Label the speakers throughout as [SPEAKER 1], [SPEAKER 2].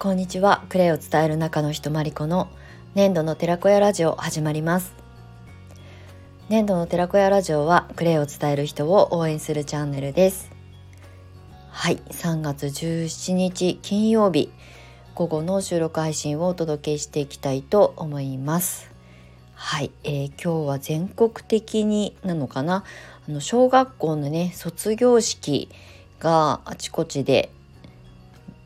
[SPEAKER 1] こんにちは。クレイを伝える中の人まりこの粘土の寺子屋ラジオ始まります。粘土の寺子屋ラジオはクレイを伝える人を応援するチャンネルです。はい。3月17日金曜日午後の収録配信をお届けしていきたいと思います。はい、えー、今日は全国的になのかな？あの小学校のね卒業式があちこちで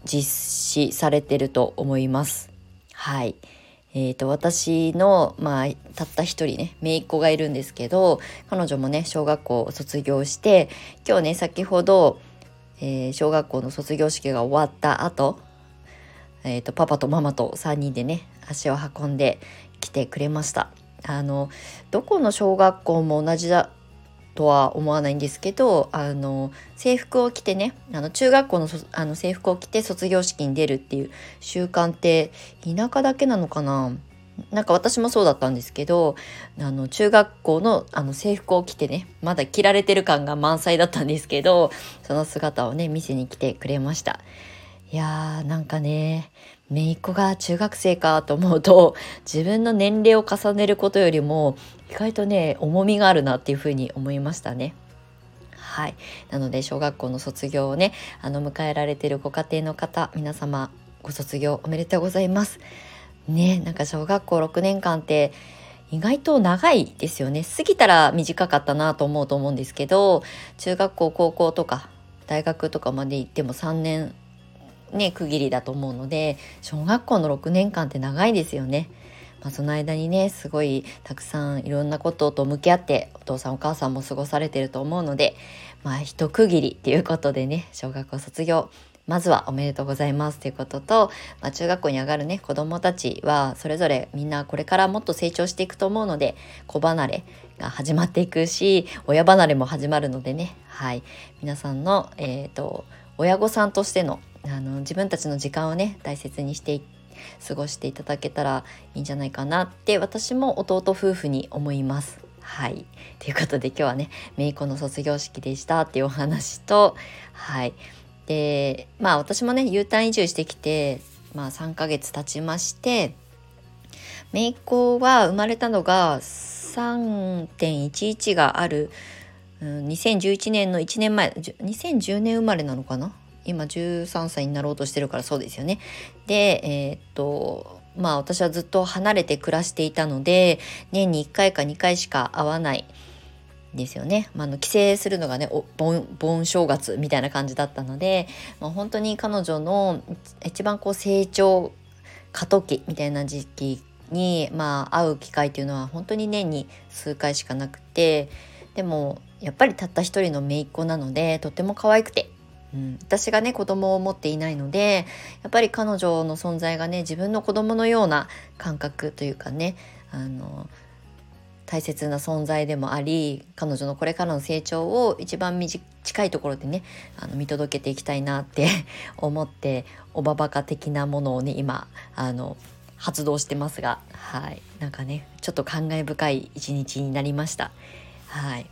[SPEAKER 1] 実施されてると思います。はい。えーと、私の、まあ、たった一人ね姪っ子がいるんですけど彼女もね小学校を卒業して今日ね先ほど、えー、小学校の卒業式が終わった後、えーとパパとママと3人でね足を運んできてくれました。あのどこの小学校も同じだとは思わないんですけどあの制服を着てねあの中学校のあの制服を着て卒業式に出るっていう習慣って田舎だけなのかな？なんか私もそうだったんですけどあの中学校のあの制服を着てねまだ着られてる感が満載だったんですけどその姿をね見せに来てくれました。いやーなんかね姪っ子が中学生かと思うと 自分の年齢を重ねることよりも意外とね重みがあるなっていうふうに思いましたね。はい、なので小学校の卒業をねあの迎えられてるご家庭の方皆様ご卒業おめでとうございます。ねなんか小学校6年間って意外と長いですよね過ぎたら短かったなと思うと思うんですけど中学校高校とか大学とかまで行っても3年ね区切りだと思うので小学校の6年間って長いですよね。まあ、その間にねすごいたくさんいろんなことと向き合ってお父さんお母さんも過ごされてると思うのでまあ一区切りっていうことでね小学校卒業まずはおめでとうございますということと、まあ、中学校に上がるね子どもたちはそれぞれみんなこれからもっと成長していくと思うので子離れが始まっていくし親離れも始まるのでねはい皆さんの、えーと親御さんとしてのあの自分たちの時間をね大切にして過ごしていただけたらいいんじゃないかなって私も弟夫婦に思います。はい。ということで今日はね、めいっ子の卒業式でしたっていうお話と、はい。で、まあ私もね、U ターン移住してきて、まあ3ヶ月経ちまして、めいっ子は生まれたのが3.11がある、うん、2011年の1年前、2010年生まれなのかな今13歳になろうとしてるからそうですよね。で、えー、っとまあ私はずっと離れて暮らしていたので年に1回か2回しか会わないですよね。まあ、の帰省するのがねお盆盆正月みたいな感じだったので、まあ、本当に彼女の一番こう成長過渡期みたいな時期に、まあ、会う機会っていうのは本当に年に数回しかなくてでもやっぱりたった一人の姪っ子なのでとっても可愛くてうん、私がね子供を持っていないのでやっぱり彼女の存在がね自分の子供のような感覚というかねあの大切な存在でもあり彼女のこれからの成長を一番近いところでねあの見届けていきたいなって 思っておばばか的なものをね今あの発動してますがはい。なんかねちょっと感慨深い一日になりました。はい。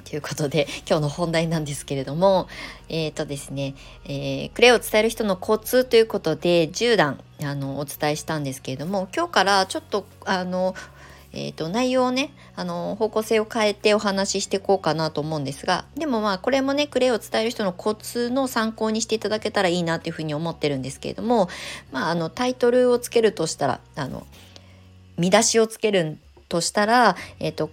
[SPEAKER 1] ということで今日の本題なんですけれどもえっ、ー、とですね、えー、クレイを伝える人のコツということで10段あのお伝えしたんですけれども今日からちょっとあのえーと、内容をねあの方向性を変えてお話ししていこうかなと思うんですがでもまあこれもねクレイを伝える人のコツの参考にしていただけたらいいなっていうふうに思ってるんですけれども、まあ、あのタイトルをつけるとしたらあの見出しをつけるとしたら、えっ、ー、と、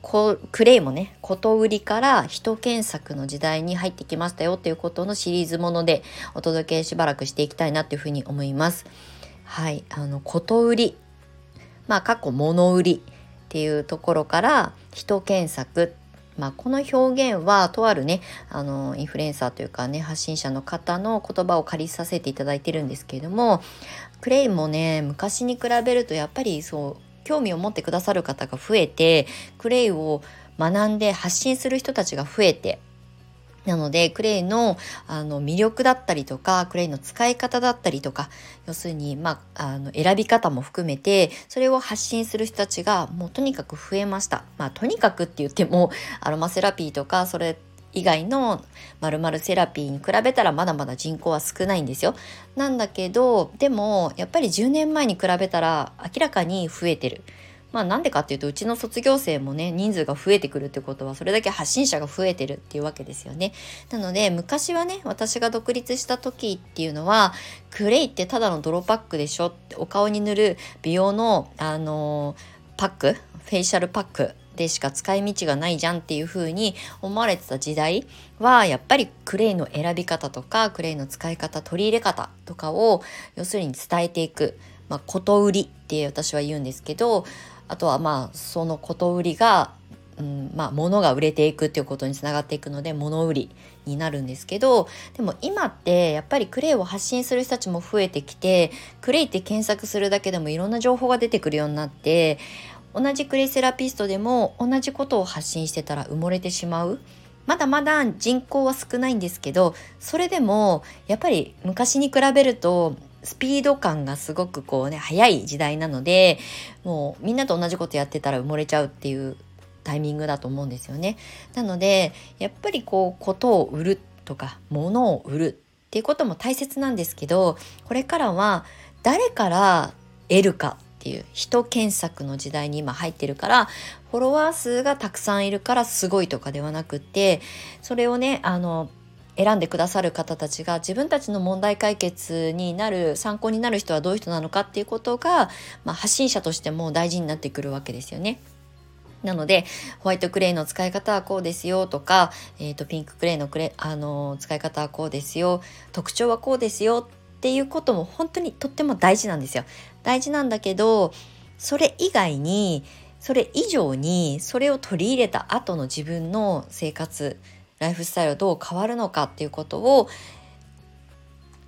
[SPEAKER 1] クレイもね、こと売りから人検索の時代に入ってきましたよっていうことのシリーズものでお届けしばらくしていきたいなっていうふうに思います。はい、あの、こと売り、まあ、過去物売りっていうところから人検索まあ、この表現はとあるねあのインフルエンサーというかね発信者の方の言葉を借りさせていただいてるんですけれどもクレイもね昔に比べるとやっぱりそう興味を持ってくださる方が増えてクレイを学んで発信する人たちが増えてなのでクレイのあの魅力だったりとかクレイの使い方だったりとか要するに、まあ、あの選び方も含めてそれを発信する人たちがもうとにかく増えました。まあ、とにかくって言ってもアロマセラピーとかそれ以外の〇〇セラピーに比べたらまだまだ人口は少ないんですよ。なんだけどでもやっぱり10年前に比べたら明らかに増えてる。まあなんでかっていうとうちの卒業生もね人数が増えてくるってことはそれだけ発信者が増えてるっていうわけですよね。なので昔はね私が独立した時っていうのはクレイってただの泥パックでしょってお顔に塗る美容のあのパックフェイシャルパックでしか使い道がないじゃんっていう風に思われてた時代はやっぱりクレイの選び方とかクレイの使い方取り入れ方とかを要するに伝えていく、まあ、こと売りって私は言うんですけどあとはまあそのこと売りが、うんまあ、物が売れていくっていうことにつながっていくので物売りになるんですけどでも今ってやっぱりクレイを発信する人たちも増えてきてクレイって検索するだけでもいろんな情報が出てくるようになって同じクレセラピストでも同じことを発信してたら埋もれてしまう。まだまだ人口は少ないんですけどそれでもやっぱり昔に比べるとスピード感がすごくこうね速い時代なのでもうみんなと同じことやってたら埋もれちゃうっていうタイミングだと思うんですよね。なのでやっぱりこうことを売るとか物を売るっていうことも大切なんですけどこれからは誰から得るかっていう人検索の時代に今入ってるからフォロワー数がたくさんいるからすごいとかではなくてそれをねあの選んでくださる方たちが自分たちの問題解決になる参考になる人はどういう人なのかっていうことが、まあ、発信者としても大事になってくるわけですよね。なのでホワイトクレイの使い方はこうですよとか、えーと、ピンククレイのクレあの使い方はこうですよ特徴はこうですよっていうことも本当にとっても大事なんですよ。大事なんだけどそれ以外にそれ以上にそれを取り入れた後の自分の生活ライフスタイルはどう変わるのかっていうことを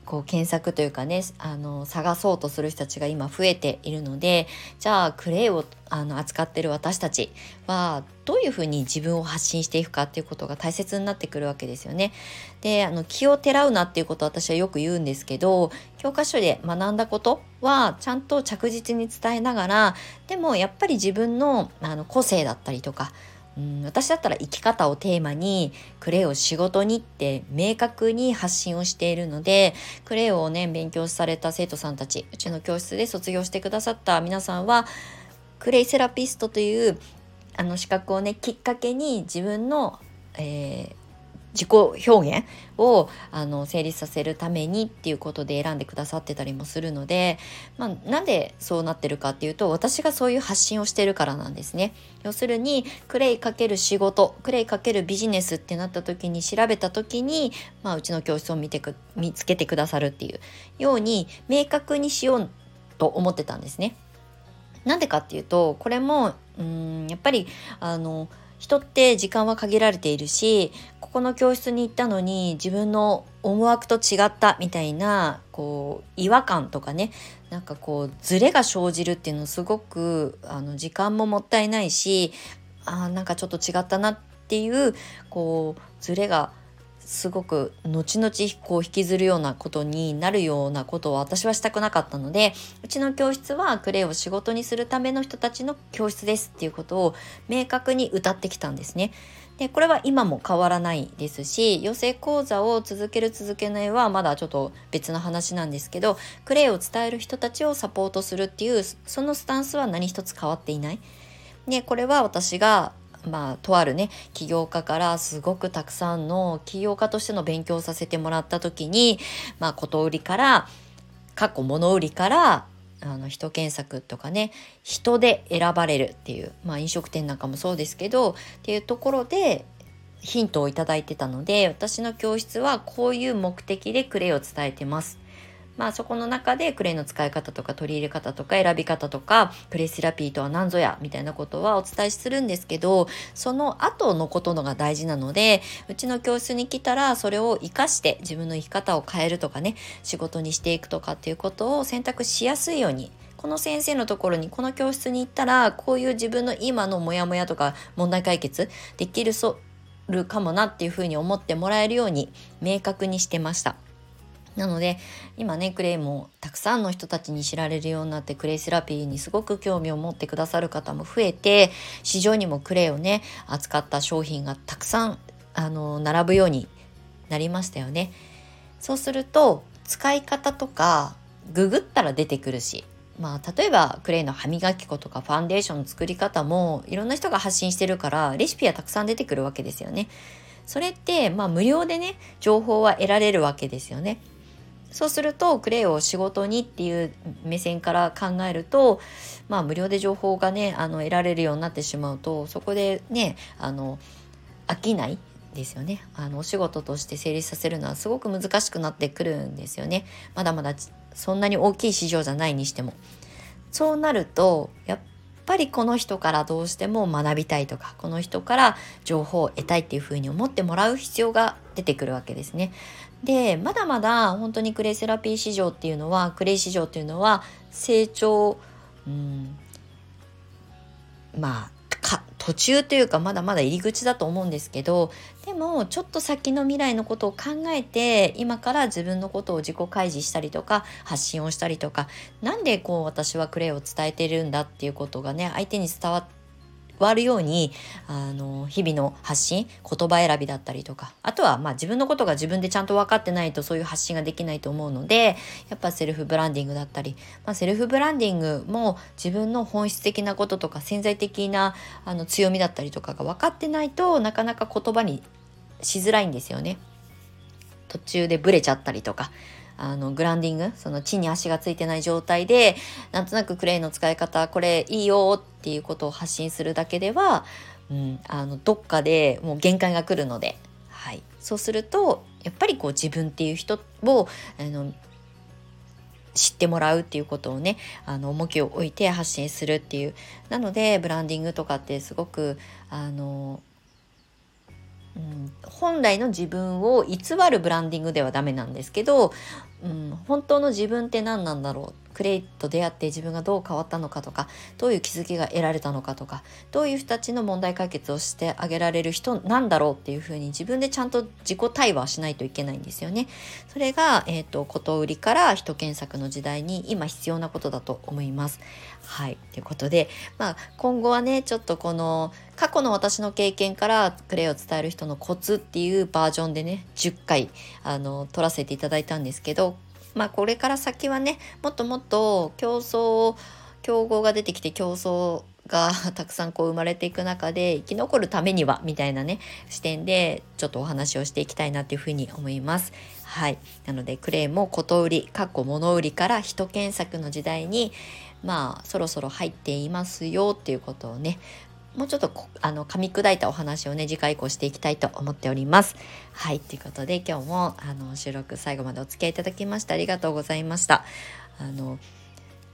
[SPEAKER 1] こう検索というかねあの探そうとする人たちが今増えているのでじゃあクレイをあの扱ってる私たちはどういうふうに自分を発信していくかっていうことが大切になってくるわけですよね。であの気をてらうなっていうことは私はよく言うんですけど教科書で学んだことはちゃんと着実に伝えながらでもやっぱり自分のあの個性だったりとかうん私だったら生き方をテーマにクレイを仕事にって明確に発信をしているのでクレイをね勉強された生徒さんたちうちの教室で卒業してくださった皆さんはクレイセラピストというあの資格をねきっかけに自分の、えー、自己表現をあの成立させるためにっていうことで選んでくださってたりもするので、まあ、なんでそうなってるかっていうと私がそういう発信をしてるからなんですね。要するにクレイかける仕事クレイかけるビジネスってなった時に調べた時に、まあ、うちの教室を見てく見つけてくださるっていうように明確にしようと思ってたんですね。なんでかっていうとこれもうんやっぱりあの人って時間は限られているしここの教室に行ったのに自分の思惑と違ったみたいなこう違和感とかねなんかこうズレが生じるっていうのすごくあの時間ももったいないしあなんかちょっと違ったなっていうこうズレがすごく後々こう引きずるようなことになるようなことを私はしたくなかったのでうちの教室はクレイを仕事にするための人たちの教室ですっていうことを明確に歌ってきたんですね。でこれは今も変わらないですし養成講座を続ける続けないはまだちょっと別の話なんですけどクレイを伝える人たちをサポートするっていうそのスタンスは何一つ変わっていない。でこれは私がまあ、とあるね起業家からすごくたくさんの起業家としての勉強をさせてもらった時に、まあ、こと売りから過去物売りからあの人検索とかね人で選ばれるっていう、まあ、飲食店なんかもそうですけどっていうところでヒントを頂いてたので私の教室はこういう目的でクレイを伝えてます。まあそこの中でクレイの使い方とか取り入れ方とか選び方とかクレイセラピーとは何ぞやみたいなことはお伝えするんですけどその後のことのが大事なのでうちの教室に来たらそれを活かして自分の生き方を変えるとかね仕事にしていくとかっていうことを選択しやすいようにこの先生のところにこの教室に行ったらこういう自分の今のモヤモヤとか問題解決できるそるかもなっていうふうに思ってもらえるように明確にしてました。なので今ねクレイもたくさんの人たちに知られるようになってクレイセラピーにすごく興味を持ってくださる方も増えて市場にもクレイをね扱った商品がたくさんあの並ぶようになりましたよね。そうすると使い方とかググったら出てくるしまあ例えばクレイの歯磨き粉とかファンデーションの作り方もいろんな人が発信してるからレシピはたくさん出てくるわけですよね。それってまあ無料でね情報は得られるわけですよね。そうするとクレイを仕事にっていう目線から考えるとまあ無料で情報がねあの得られるようになってしまうとそこでねあの飽きないですよね。あのお仕事として成立させるのはすごく難しくなってくるんですよね。まだまだそんなに大きい市場じゃないにしても。そうなるとやっぱりこの人からどうしても学びたいとかこの人から情報を得たいっていうふうに思ってもらう必要が出てくるわけですね。でまだまだ本当にクレイセラピー市場っていうのはクレイ市場っていうのは成長うんまあ途中というかまだまだ入り口だと思うんですけどでもちょっと先の未来のことを考えて今から自分のことを自己開示したりとか発信をしたりとか何でこう私はクレイを伝えてるんだっていうことがね相手に伝わってわるようにあの日々の発信言葉選びだったりとかあとはまあ自分のことが自分でちゃんと分かってないとそういう発信ができないと思うのでやっぱセルフブランディングだったり、まあ、セルフブランディングも自分の本質的なこととか潜在的なあの強みだったりとかが分かってないとなかなか言葉にしづらいんですよね。途中でブレちゃったりとかあのグランディングその地に足がついてない状態でなんとなくクレイの使い方これいいよっていうことを発信するだけでは、うん、あのどっかでもう限界が来るので、はい、そうするとやっぱりこう自分っていう人をあの知ってもらうっていうことをねあの重きを置いて発信するっていう。なのでブランディングとかってすごくあのうん、本来の自分を偽るブランディングではダメなんですけど、うん、本当の自分って何なんだろうクレイと出会って自分がどう変わったのかとかどういう気づきが得られたのかとかどういう人たちの問題解決をしてあげられる人なんだろうっていうふうに自分でちゃんと自己対話しないといけないんですよね。それが、えーと、こと売りから人検索の時代に今必要なことだと思います。はいということで、まあ、今後はねちょっとこの過去の私の経験からクレイを伝える人のコツっていうバージョンでね10回あの撮らせていただいたんですけどまあこれから先はねもっともっと競争競合が出てきて競争が たくさんこう生まれていく中で生き残るためにはみたいなね視点でちょっとお話をしていきたいなっていうふうに思います。はい。なのでクレーンもこと売り、かっこ物売りから人検索の時代にまあそろそろ入っていますよっていうことをねもうちょっとあの噛み砕いたお話をね次回以降していきたいと思っております。はいということで今日もあの収録最後までお付き合いいただきましてありがとうございました。あの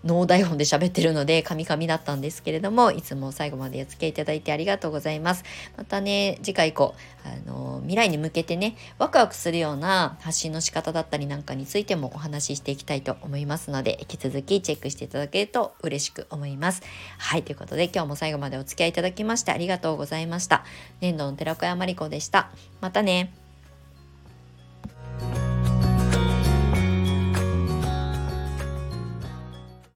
[SPEAKER 1] ノー台本で喋ってるので、カミカミだったんですけれども、いつも最後までお付き合いいただいてありがとうございます。またね、次回以降、あの、未来に向けてね、ワクワクするような発信の仕方だったりなんかについてもお話ししていきたいと思いますので、引き続きチェックしていただけると嬉しく思います。はい、ということで今日も最後までお付き合いいただきましてありがとうございました。年度の寺子屋まりこでした。またね。